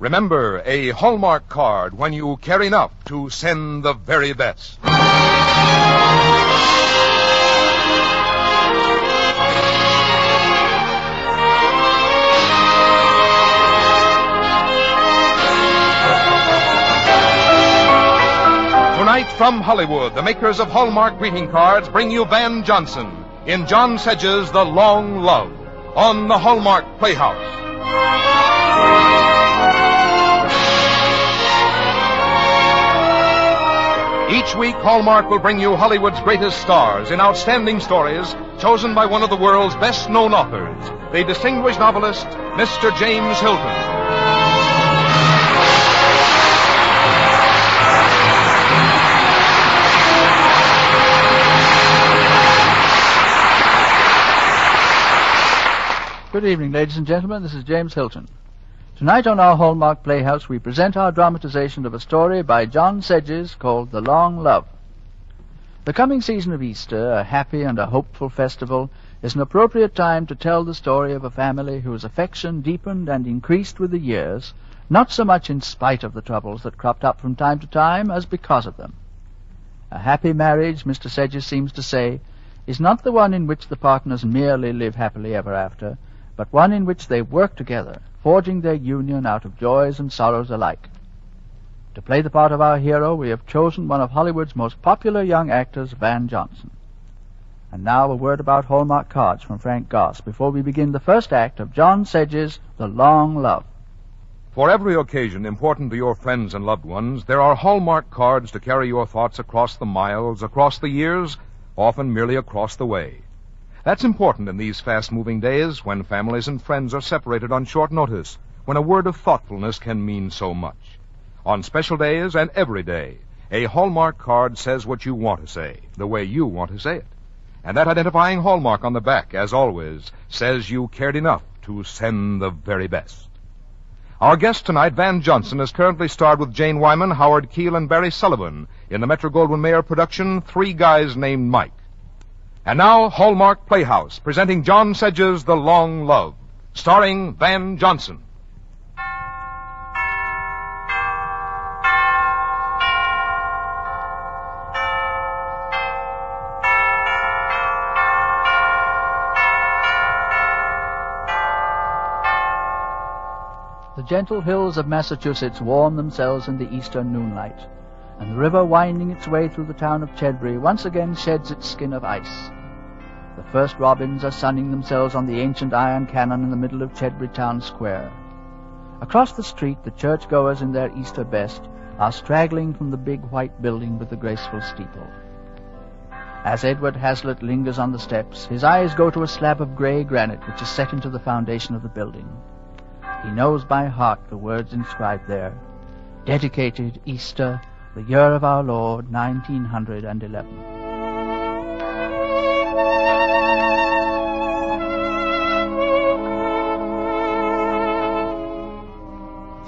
Remember, a Hallmark card when you care enough to send the very best. Tonight from Hollywood, the makers of Hallmark greeting cards bring you Van Johnson in John Sedges' The Long Love on the Hallmark Playhouse. Each week, Hallmark will bring you Hollywood's greatest stars in outstanding stories chosen by one of the world's best known authors, the distinguished novelist, Mr. James Hilton. Good evening, ladies and gentlemen. This is James Hilton. Tonight on our Hallmark Playhouse, we present our dramatization of a story by John Sedges called The Long Love. The coming season of Easter, a happy and a hopeful festival, is an appropriate time to tell the story of a family whose affection deepened and increased with the years, not so much in spite of the troubles that cropped up from time to time as because of them. A happy marriage, Mr. Sedges seems to say, is not the one in which the partners merely live happily ever after, but one in which they work together, forging their union out of joys and sorrows alike. To play the part of our hero, we have chosen one of Hollywood's most popular young actors, Van Johnson. And now a word about Hallmark cards from Frank Goss before we begin the first act of John Sedges' The Long Love. For every occasion important to your friends and loved ones, there are Hallmark cards to carry your thoughts across the miles, across the years, often merely across the way. That's important in these fast moving days when families and friends are separated on short notice, when a word of thoughtfulness can mean so much. On special days and every day, a Hallmark card says what you want to say, the way you want to say it. And that identifying hallmark on the back, as always, says you cared enough to send the very best. Our guest tonight, Van Johnson, is currently starred with Jane Wyman, Howard Keel, and Barry Sullivan in the Metro Goldwyn Mayer production, Three Guys Named Mike. And now, Hallmark Playhouse, presenting John Sedges' The Long Love, starring Van Johnson. The gentle hills of Massachusetts warm themselves in the eastern moonlight, and the river winding its way through the town of Chedbury once again sheds its skin of ice. The first robins are sunning themselves on the ancient iron cannon in the middle of Chedbury Town Square. Across the street, the churchgoers in their Easter best are straggling from the big white building with the graceful steeple. As Edward Hazlitt lingers on the steps, his eyes go to a slab of gray granite which is set into the foundation of the building. He knows by heart the words inscribed there Dedicated Easter, the year of our Lord, 1911.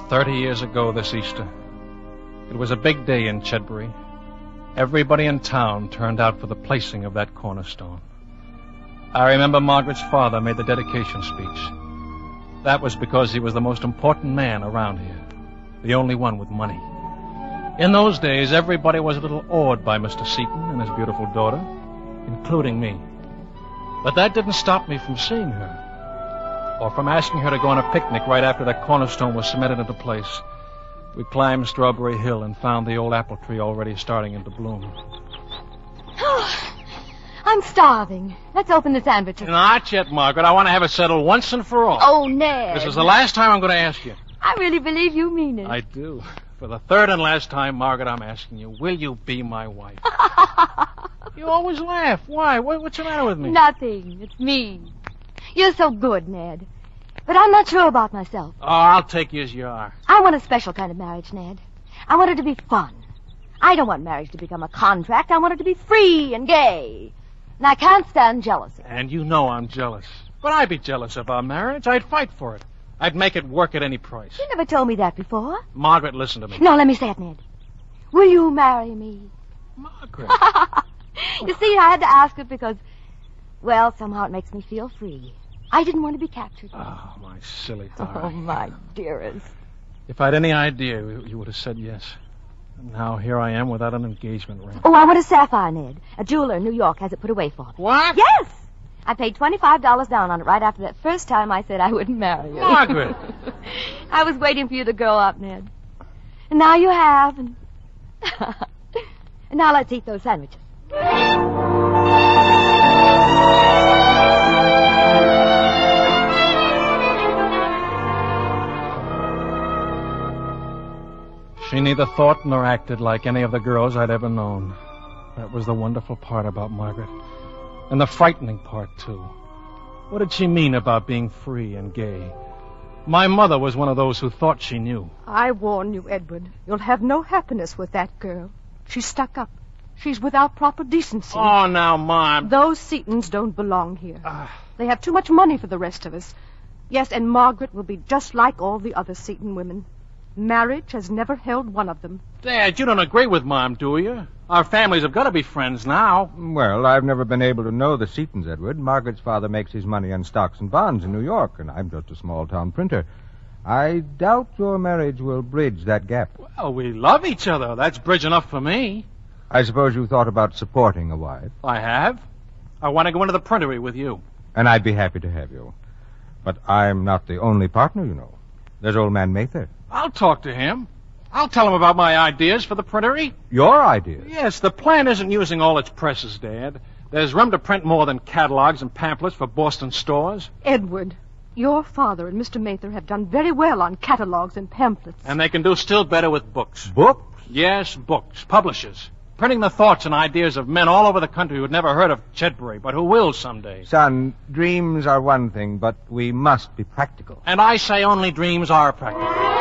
Thirty years ago this Easter. It was a big day in Chedbury. Everybody in town turned out for the placing of that cornerstone. I remember Margaret's father made the dedication speech. That was because he was the most important man around here, the only one with money. In those days, everybody was a little awed by Mr. Seaton and his beautiful daughter, including me. But that didn't stop me from seeing her or from asking her to go on a picnic right after that cornerstone was cemented into place. We climbed Strawberry Hill and found the old apple tree already starting into bloom. Oh, I'm starving. Let's open the sandwiches. Not yet, Margaret. I want to have it settled once and for all. Oh, Ned. This is the last time I'm going to ask you. I really believe you mean it. I do. For the third and last time, Margaret, I'm asking you, will you be my wife? you always laugh. Why? What's the matter with me? Nothing. It's me. You're so good, Ned. But I'm not sure about myself. Oh, I'll take you as you are. I want a special kind of marriage, Ned. I want it to be fun. I don't want marriage to become a contract. I want it to be free and gay. And I can't stand jealousy. And you know I'm jealous. But I'd be jealous of our marriage. I'd fight for it. I'd make it work at any price. You never told me that before. Margaret, listen to me. No, let me say it, Ned. Will you marry me? Margaret. you see, I had to ask it because, well, somehow it makes me feel free. I didn't want to be captured. Oh, my silly oh, darling. Oh, my dearest. If I'd any idea, you would have said yes. Now here I am without an engagement ring. Oh, I want a sapphire, Ned. A jeweler in New York has it put away for me. What? Yes! I paid $25 down on it right after that first time I said I wouldn't marry you. Margaret! I was waiting for you to grow up, Ned. And now you have, and... and now let's eat those sandwiches. She neither thought nor acted like any of the girls I'd ever known. That was the wonderful part about Margaret. And the frightening part, too. What did she mean about being free and gay? My mother was one of those who thought she knew. I warn you, Edward. You'll have no happiness with that girl. She's stuck up. She's without proper decency. Oh, now, Mom. Those Setons don't belong here. Ah. They have too much money for the rest of us. Yes, and Margaret will be just like all the other Seton women. Marriage has never held one of them. Dad, you don't agree with Mom, do you? Our families have got to be friends now. Well, I've never been able to know the Setons, Edward. Margaret's father makes his money on stocks and bonds in New York, and I'm just a small town printer. I doubt your marriage will bridge that gap. Well, we love each other. That's bridge enough for me. I suppose you thought about supporting a wife, I have. I want to go into the printery with you. and I'd be happy to have you. But I'm not the only partner, you know. There's old man Mather. I'll talk to him. I'll tell him about my ideas for the printery. Your ideas? Yes, the plant isn't using all its presses, Dad. There's room to print more than catalogs and pamphlets for Boston stores. Edward, your father and Mr. Mather have done very well on catalogs and pamphlets. And they can do still better with books. Book? Yes, books. Publishers. Printing the thoughts and ideas of men all over the country who'd never heard of Chedbury, but who will someday. Son, dreams are one thing, but we must be practical. And I say only dreams are practical.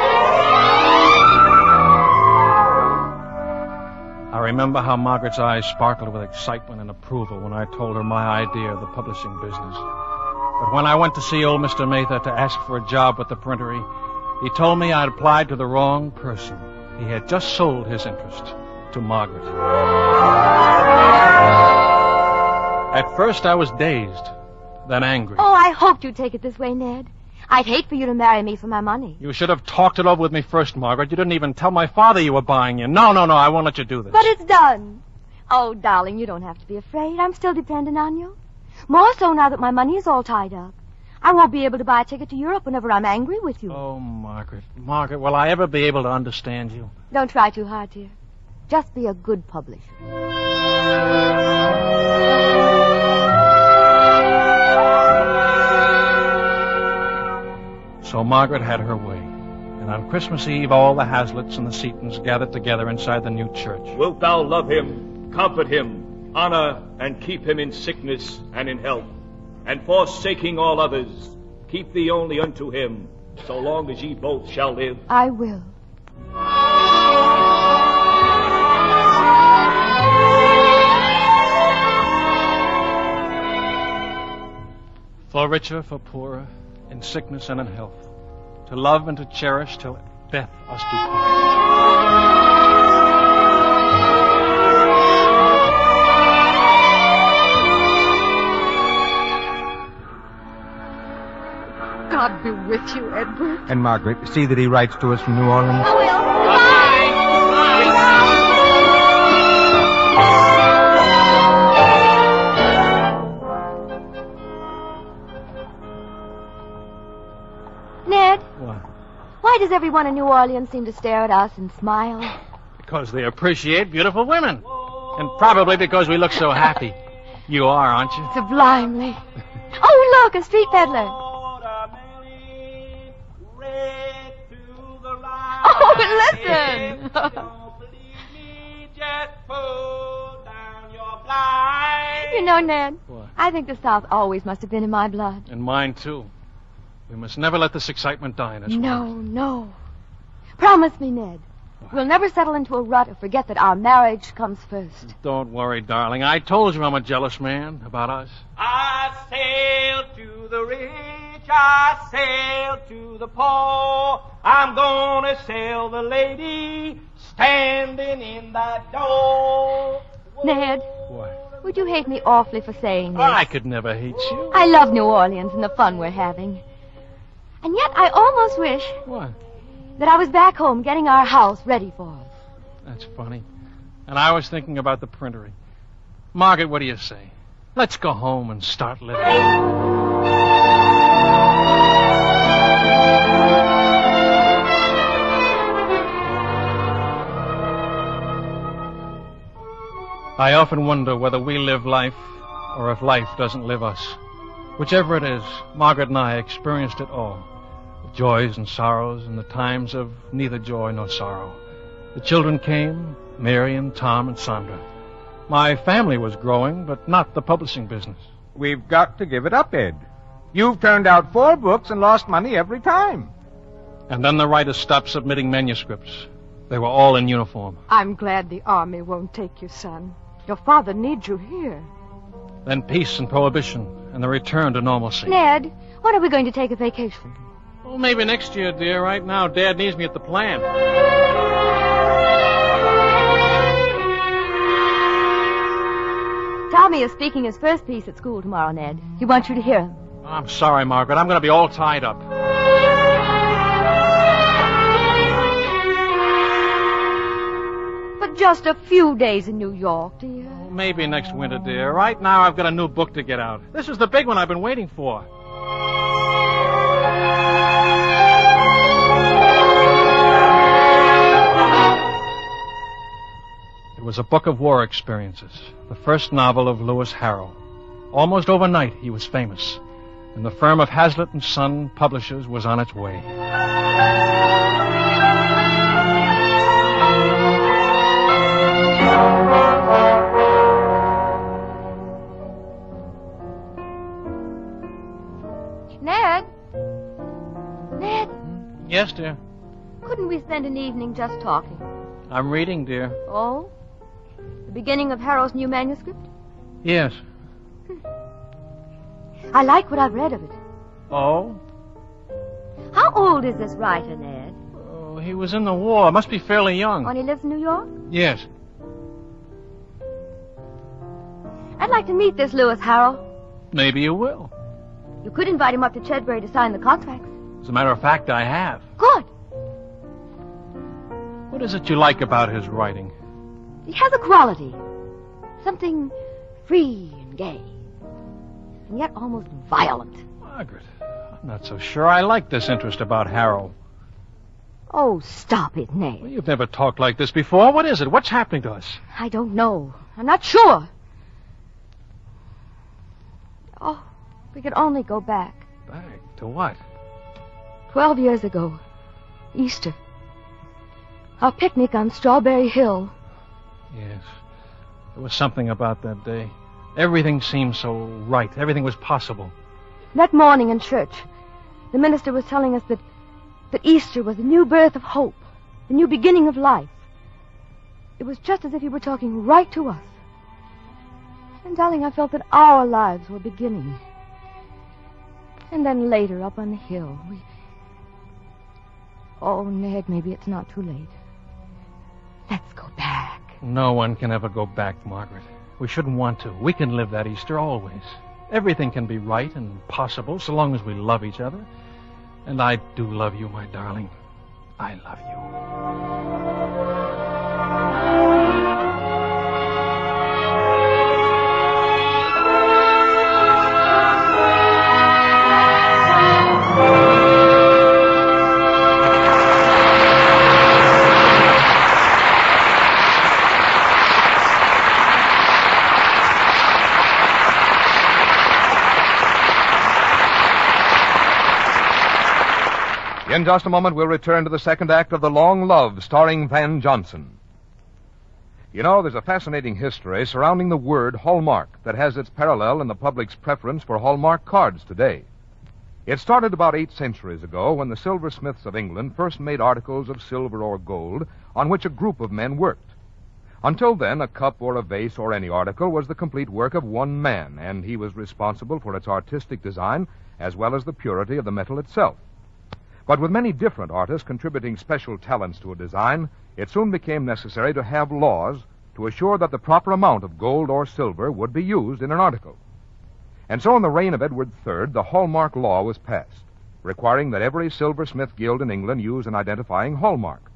Remember how Margaret's eyes sparkled with excitement and approval when I told her my idea of the publishing business. But when I went to see old Mr. Mather to ask for a job with the printery, he told me I'd applied to the wrong person. He had just sold his interest to Margaret. At first I was dazed, then angry. Oh, I hoped you'd take it this way, Ned. I'd hate for you to marry me for my money. You should have talked it over with me first, Margaret. You didn't even tell my father you were buying you. No, no, no, I won't let you do this. But it's done. Oh, darling, you don't have to be afraid. I'm still dependent on you. More so now that my money is all tied up. I won't be able to buy a ticket to Europe whenever I'm angry with you. Oh, Margaret. Margaret, will I ever be able to understand you? Don't try too hard, dear. Just be a good publisher. So Margaret had her way. And on Christmas Eve, all the Hazlitts and the Setons gathered together inside the new church. Wilt thou love him, comfort him, honor and keep him in sickness and in health, and forsaking all others, keep thee only unto him, so long as ye both shall live? I will. For richer, for poorer, in sickness and in health, to love and to cherish till death us do part. God be with you, Edward. And Margaret, see that he writes to us from New Orleans. I why does everyone in New Orleans seem to stare at us and smile? Because they appreciate beautiful women. And probably because we look so happy. You are, aren't you? Sublimely. Oh, look, a street peddler. Oh, listen. you know, Ned, What? I think the South always must have been in my blood. And mine, too. We must never let this excitement die in us. No, no. Promise me, Ned. We'll never settle into a rut or forget that our marriage comes first. Don't worry, darling. I told you I'm a jealous man about us. I sail to the rich, I sail to the poor. I'm gonna sail the lady standing in that door. Ned, What? would you hate me awfully for saying this? I could never hate you. I love New Orleans and the fun we're having. And yet I almost wish What? that I was back home getting our house ready for us. That's funny. And I was thinking about the printery. Margaret, what do you say? Let's go home and start living. I often wonder whether we live life or if life doesn't live us. Whichever it is, Margaret and I experienced it all. The joys and sorrows and the times of neither joy nor sorrow. The children came, Mary and Tom and Sandra. My family was growing, but not the publishing business. We've got to give it up, Ed. You've turned out four books and lost money every time. And then the writers stopped submitting manuscripts. They were all in uniform. I'm glad the army won't take you, son. Your father needs you here. Then peace and prohibition, and the return to normalcy. Ned, when are we going to take a vacation? Well, maybe next year, dear. Right now, Dad needs me at the plant. Tommy is speaking his first piece at school tomorrow, Ned. He wants you to hear him. I'm sorry, Margaret. I'm going to be all tied up. For just a few days in New York, dear. Maybe next winter, dear. Right now, I've got a new book to get out. This is the big one I've been waiting for. Was a book of war experiences, the first novel of Lewis Harrow. Almost overnight, he was famous, and the firm of Hazlitt and Son publishers was on its way. Ned? Ned, Yes, dear. couldn't we spend an evening just talking? I'm reading, dear. Oh? Beginning of Harrow's new manuscript? Yes. Hmm. I like what I've read of it. Oh? How old is this writer, Ned? oh he was in the war. Must be fairly young. When he lives in New York? Yes. I'd like to meet this Lewis Harrow. Maybe you will. You could invite him up to Chedbury to sign the contracts. As a matter of fact, I have. Good. What is it you like about his writing? He has a quality. Something free and gay. And yet almost violent. Margaret, I'm not so sure I like this interest about Harrow. Oh, stop it, Well, Ned. you've never talked like this before. What is it? What's happening to us? I don't know. I'm not sure. Oh, we could only go back. Back to what? Twelve years ago. Easter. Our picnic on Strawberry Hill. Yes. There was something about that day. Everything seemed so right. Everything was possible. That morning in church, the minister was telling us that, that Easter was the new birth of hope, the new beginning of life. It was just as if he were talking right to us. And, darling, I felt that our lives were beginning. And then later, up on the hill, we. Oh, Ned, maybe it's not too late. Let's go. No one can ever go back, Margaret. We shouldn't want to. We can live that Easter always. Everything can be right and possible so long as we love each other. And I do love you, my darling. I love you. In just a moment, we'll return to the second act of The Long Love, starring Van Johnson. You know, there's a fascinating history surrounding the word Hallmark that has its parallel in the public's preference for Hallmark cards today. It started about eight centuries ago when the silversmiths of England first made articles of silver or gold on which a group of men worked. Until then, a cup or a vase or any article was the complete work of one man, and he was responsible for its artistic design as well as the purity of the metal itself. But with many different artists contributing special talents to a design, it soon became necessary to have laws to assure that the proper amount of gold or silver would be used in an article. And so, in the reign of Edward III, the Hallmark Law was passed. requiring that every silversmith guild in England use an identifying hallmark.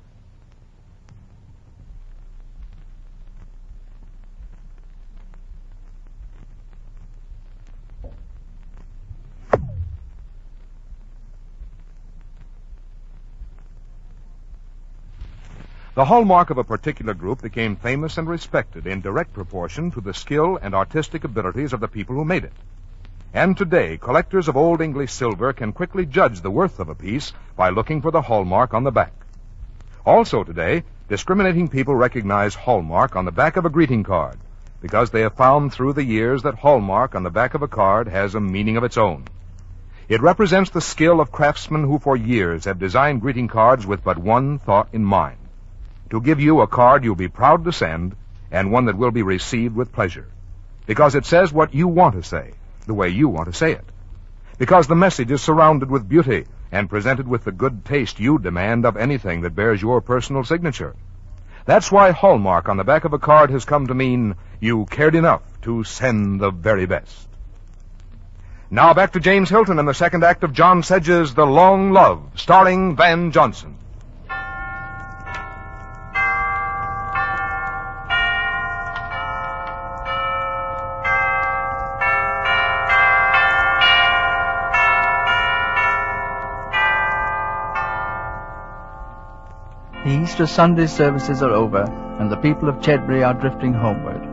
The hallmark of a particular group became famous and respected in direct proportion to the skill and artistic abilities of the people who made it. And today, collectors of Old English silver can quickly judge the worth of a piece by looking for the hallmark on the back. Also today, discriminating people recognize hallmark on the back of a greeting card because they have found through the years that hallmark on the back of a card has a meaning of its own. It represents the skill of craftsmen who for years have designed greeting cards with but one thought in mind to give you a card you'll be proud to send and one that will be received with pleasure. Because it says what you want to say, the way you want to say it. Because the message is surrounded with beauty and presented with the good taste you demand of anything that bears your personal signature. That's why Hallmark on the back of a card has come to mean you cared enough to send the very best. Now back to James Hilton in the second act of John Sedges' The Long Love, starring Van Johnson. The Easter Sunday services are over, and the people of Chedbury are drifting homeward.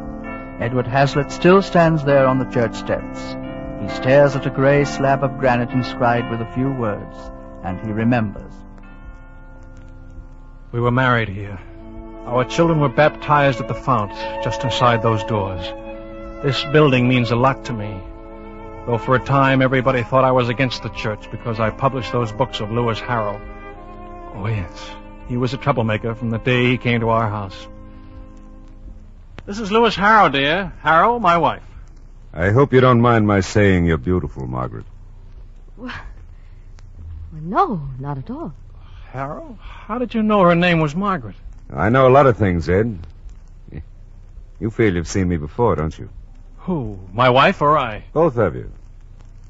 Edward Hazlitt still stands there on the church steps. He stares at a grey slab of granite inscribed with a few words, and he remembers. We were married here. Our children were baptized at the fount, just inside those doors. This building means a lot to me. Though for a time everybody thought I was against the church because I published those books of Lewis Harrow. Oh, yes. He was a troublemaker from the day he came to our house. This is Lewis Harrow, dear. Harrow, my wife. I hope you don't mind my saying you're beautiful, Margaret. Well, no, not at all. Harrow? How did you know her name was Margaret? I know a lot of things, Ed. You feel you've seen me before, don't you? Who? My wife or I? Both of you.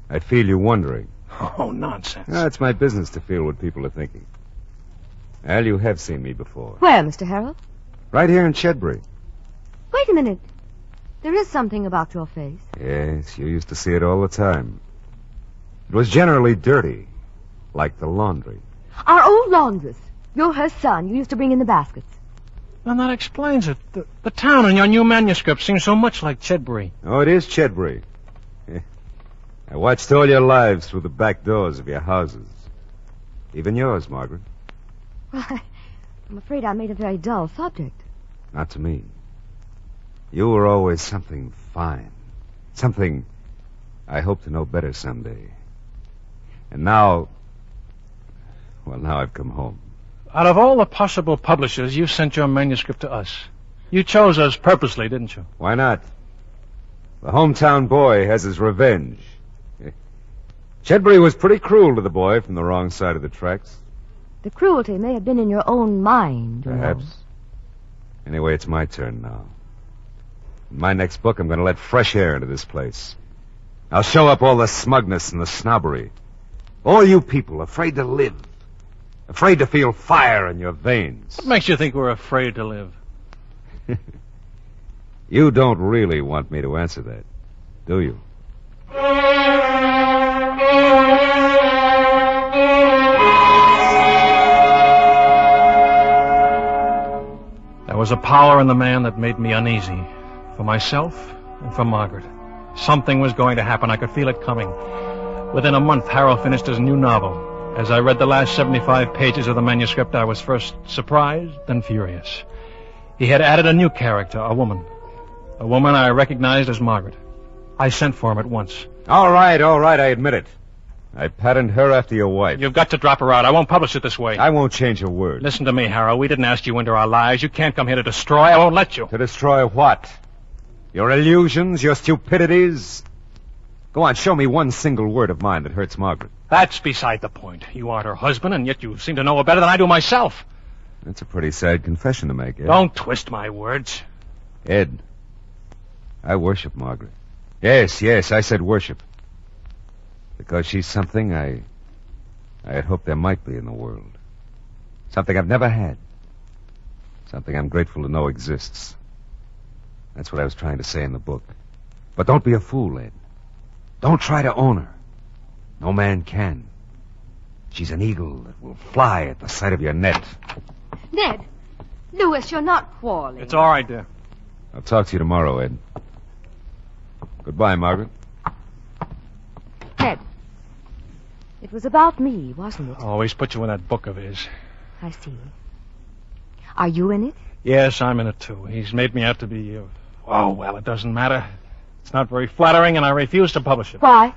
I feel you wondering. Oh, nonsense. Ah, it's my business to feel what people are thinking. Al, you have seen me before. Where, Mr. Harrow? Right here in Chedbury. Wait a minute. There is something about your face. Yes, you used to see it all the time. It was generally dirty, like the laundry. Our old laundress. You're her son. You used to bring in the baskets. And that explains it. The, the town in your new manuscript seems so much like Chedbury. Oh, it is Chedbury. I watched all your lives through the back doors of your houses. Even yours, Margaret. Well, I, I'm afraid I made a very dull subject. Not to me. You were always something fine. Something I hope to know better someday. And now. Well, now I've come home. Out of all the possible publishers, you sent your manuscript to us. You chose us purposely, didn't you? Why not? The hometown boy has his revenge. Chedbury was pretty cruel to the boy from the wrong side of the tracks. The cruelty may have been in your own mind. you know. Perhaps. Anyway, it's my turn now. In my next book, I'm going to let fresh air into this place. I'll show up all the smugness and the snobbery. All you people afraid to live. Afraid to feel fire in your veins. What makes you think we're afraid to live? You don't really want me to answer that, do you? There was a power in the man that made me uneasy. For myself and for Margaret. Something was going to happen. I could feel it coming. Within a month, Harrow finished his new novel. As I read the last 75 pages of the manuscript, I was first surprised, then furious. He had added a new character, a woman. A woman I recognized as Margaret. I sent for him at once. All right, all right, I admit it. I patterned her after your wife. You've got to drop her out. I won't publish it this way. I won't change a word. Listen to me, Harrow. We didn't ask you into our lives. You can't come here to destroy. I won't let you. To destroy what? Your illusions, your stupidities? Go on, show me one single word of mine that hurts Margaret. That's beside the point. You aren't her husband, and yet you seem to know her better than I do myself. That's a pretty sad confession to make, Ed. Don't twist my words. Ed, I worship Margaret. Yes, yes, I had hoped there might be in the world. Something I've never had. Something I'm grateful to know exists. That's what I was trying to say in the book. But don't be a fool, Ed. Don't try to own her. No man can. She's an eagle that will fly at the sight of your net. Ned, Lewis, you're not quarreling. It's all right, dear. I'll talk to you tomorrow, Ed. Goodbye, Margaret. Ned, it was about me, wasn't it? Always put you in that book of his. I see. Are you in it? Yes, I'm in it too. He's made me out to be. Uh, oh, well, it doesn't matter. It's not very flattering, and I refuse to publish it. Why?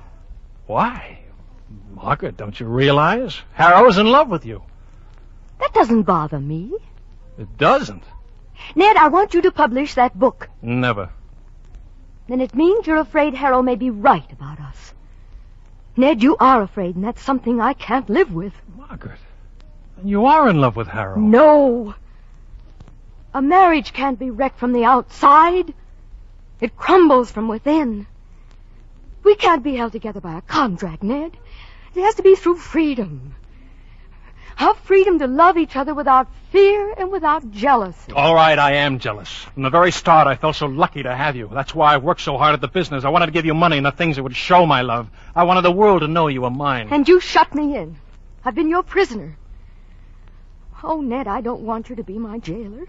Why? Margaret, don't you realize? Harrow's in love with you. That doesn't bother me. It doesn't. Ned, I want you to publish that book. Never. Then it means you're afraid Harrow may be right about us. Ned, you are afraid, and that's something I can't live with. Margaret, you are in love with Harrow. No. A marriage can't be wrecked from the outside. It crumbles from within. We can't be held together by a contract, Ned. It has to be through freedom. Have freedom to love each other without fear and without jealousy. All right, I am jealous. From the very start, I felt so lucky to have you. That's why I worked so hard at the business. I wanted to give you money and the things that would show my love. I wanted the world to know you were mine. And you shut me in. I've been your prisoner. Oh, Ned, I don't want you to be my jailer.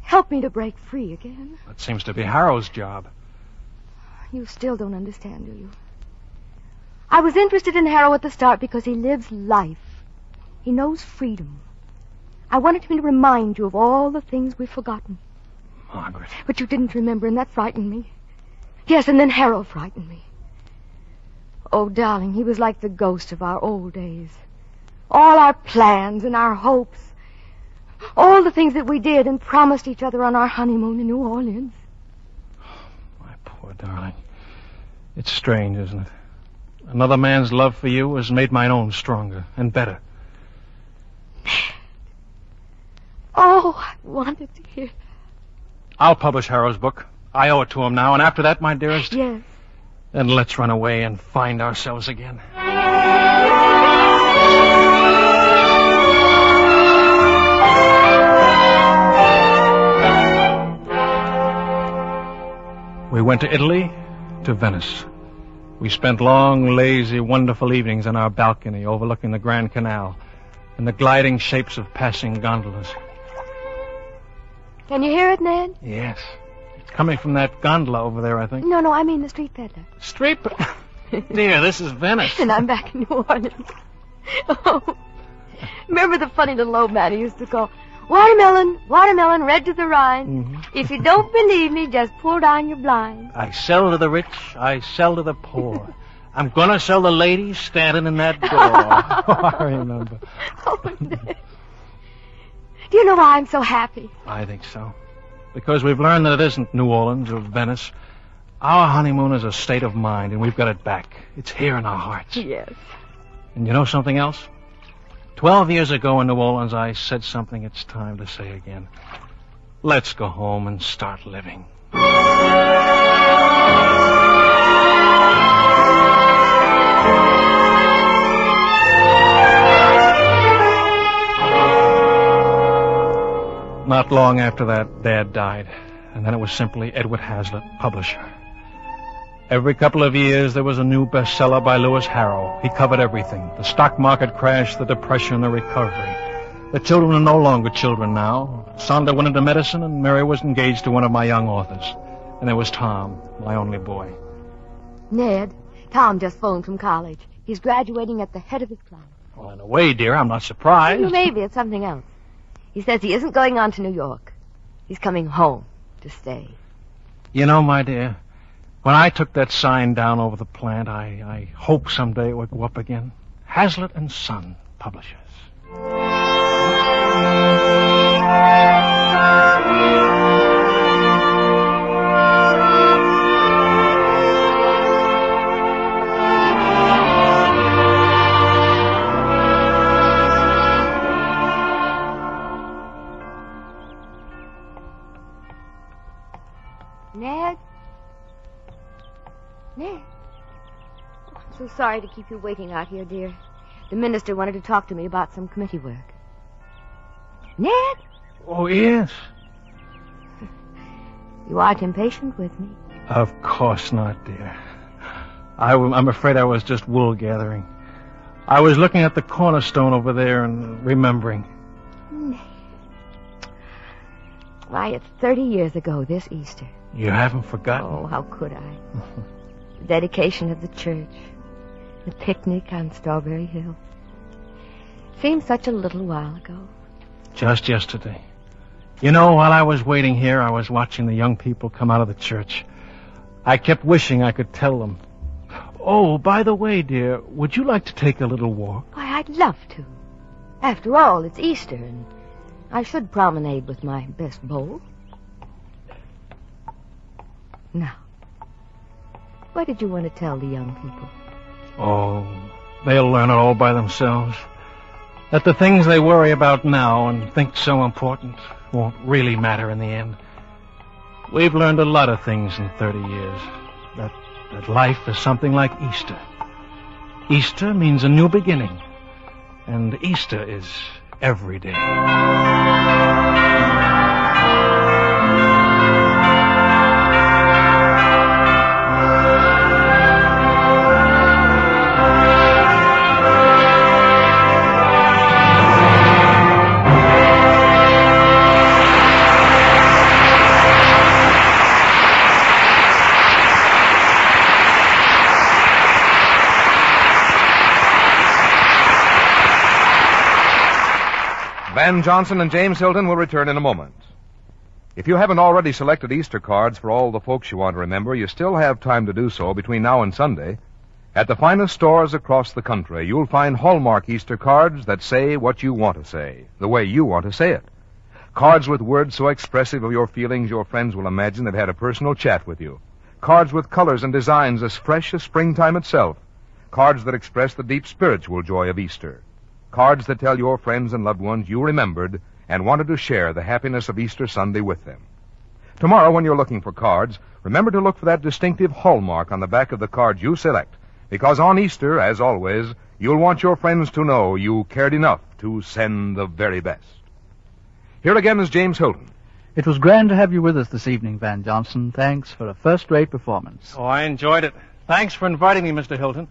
Help me to break free again. That seems to be Harrow's job. You still don't understand, do you? I was interested in Harrow at the start because he lives life. He knows freedom. I wanted him to remind you of all the things we've forgotten. Margaret. But you didn't remember, and that frightened me. Yes, and then Harrow frightened me. Oh, darling, he was like the ghost of our old days. All our plans and our hopes. All the things that we did and promised each other on our honeymoon in New Orleans. Oh, my poor darling. It's strange, isn't it? Another man's love for you has made mine own stronger and better. Oh, I wanted to hear. I'll publish Harrow's book. I owe it to him now, and after that, my dearest, Yes. then let's run away and find ourselves again. We went to Italy, to Venice. We spent long, lazy, wonderful evenings on our balcony overlooking the Grand Canal and the gliding shapes of passing gondolas. Can you hear it, Ned? Yes. It's coming from that gondola over there, I think. No, no, I mean the street peddler. Street. Dear, this is Venice. And I'm back in New Orleans. Oh. Remember the funny little old man who used to call, Watermelon, watermelon, red to the rind. Mhm. If you don't believe me, just pull down your blind. I sell to the rich, I sell to the poor. I'm gonna sell the ladies standing in that door. oh, I remember. Oh, Ned. Do you know why I'm so happy? I think so. Because we've learned that it isn't New Orleans or Venice. Our honeymoon is a state of mind, and we've got it back. It's here in our hearts. Yes. And you know something else? Twelve years ago in New Orleans, I said something it's time to say again. Let's go home and start living. Not long after that, Dad died, and then it was simply Edward Hazlitt, publisher. Every couple of years, there was a new bestseller by Lewis Harrow. He covered everything the stock market crash, the depression, the recovery. The children are no longer children now. Sandra went into medicine, and Mary was engaged to one of my young authors. And there was Tom, my only boy. Ned, Tom just phoned from college. He's graduating at the head of his class. Well, in a way, dear, I'm not surprised. Maybe it's something else. He says he isn't going on to New York. He's coming home to stay. You know, my dear, when I took that sign down over the plant, I, I hope someday it would go up again. Hazlitt and Son, publishers. Sorry to keep you waiting out here, dear. The minister wanted to talk to me about some committee work. Ned, Oh, yes. you aren't impatient with me. Of course not, dear. I, am afraid I was just wool gathering. I was looking at the cornerstone over there and remembering. Why, it's 30 years ago this Easter. You haven't forgotten? Oh, how could I? the dedication of the church, the picnic on Strawberry Hill. Seems such a little while ago. Just yesterday. You know, while I was waiting here, I was watching the young people come out of the church. I kept wishing I could tell them. Oh, by the way, dear, would you like to take a little walk? Why, I'd love to. After all, it's Easter, and I should promenade with my best bowl. Now, what did you want to tell the young people? Oh, they'll learn it all by themselves. That the things they worry about now and think so important won't really matter in the end. We've learned a lot of things in 30 years. That, that life is something like Easter. Easter means a new beginning. And Easter is every day. Van Johnson and James Hilton will return in a moment. If you haven't already selected Easter cards for all the folks you want to remember, you still have time to do so between now and Sunday. At the finest stores across the country, you'll find Hallmark Easter cards that say what you want to say, the way you want to say it. Cards with words so expressive of your feelings your friends will imagine they've had a personal chat with you. Cards with colors and designs as fresh as springtime itself. Cards that express the deep spiritual joy of Easter. Cards that tell your friends and loved ones you remembered and wanted to share the happiness of Easter Sunday with them. Tomorrow, when you're looking for cards, remember to look for that distinctive hallmark on the back of the card you select, because on Easter, as always, you'll want your friends to know you cared enough to send the very best. Here again is James Hilton. It was grand to have you with us this evening, Van Johnson. Thanks for a first-rate performance. Oh, I enjoyed it. Thanks for inviting me, Mr. Hilton.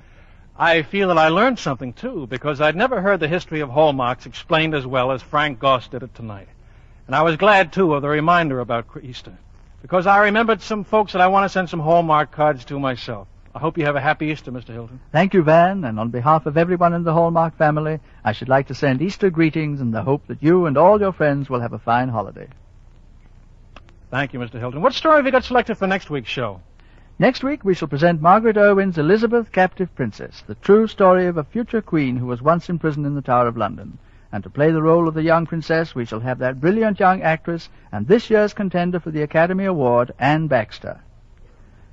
I feel that I learned something, too, because I'd never heard the history of hallmarks explained as well as Frank Goss did it tonight. And I was glad, too, of the reminder about Easter, because I remembered some folks that I want to send some hallmark cards to myself. I hope you have a happy Easter, Mr. Hilton. Thank you, Van, and on behalf of everyone in the Hallmark family, I should like to send Easter greetings in the hope that you and all your friends will have a fine holiday. Thank you, Mr. Hilton. What story have you got selected for next week's show? Next week, we shall present Margaret Irwin's Elizabeth, Captive Princess, the true story of a future queen who was once imprisoned in the Tower of London. And to play the role of the young princess, we shall have that brilliant young actress and this year's contender for the Academy Award, Anne Baxter.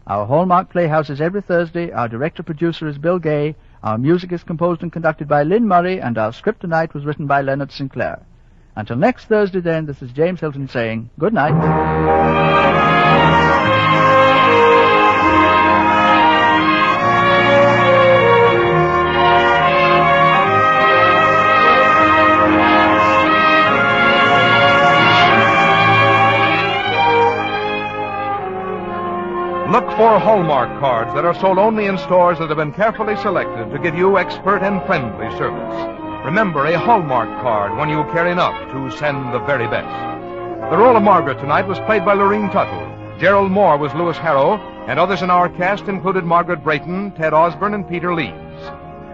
Our Hallmark Playhouse is every Thursday. Our director-producer is Bill Gay. Our music is composed and conducted by Lynn Murray, and our script tonight was written by Leonard Sinclair. Until next Thursday, then, this is James Hilton saying good night. Look for Hallmark cards that are sold only in stores that have been carefully selected to give you expert and friendly service. Remember, a Hallmark card when you care enough to send the very best. The role of Margaret tonight was played by Lurene Tuttle. Gerald Mohr was Lewis Harrow, and others in our cast included Margaret Brayton, Ted Osborne, and Peter Leeds.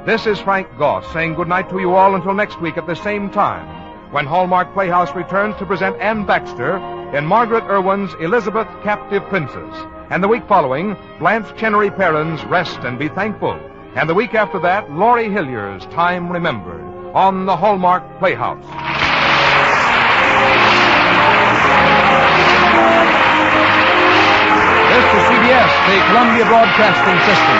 This is Frank Goss saying goodnight to you all until next week at the same time, when Hallmark Playhouse returns to present Anne Baxter in Margaret Irwin's Elizabeth, Captive Princess. And the week following, Blanche Chenery Perrin's Rest and Be Thankful. And the week after that, Laurie Hillier's Time Remembered on the Hallmark Playhouse. This is CBS, the Columbia Broadcasting System.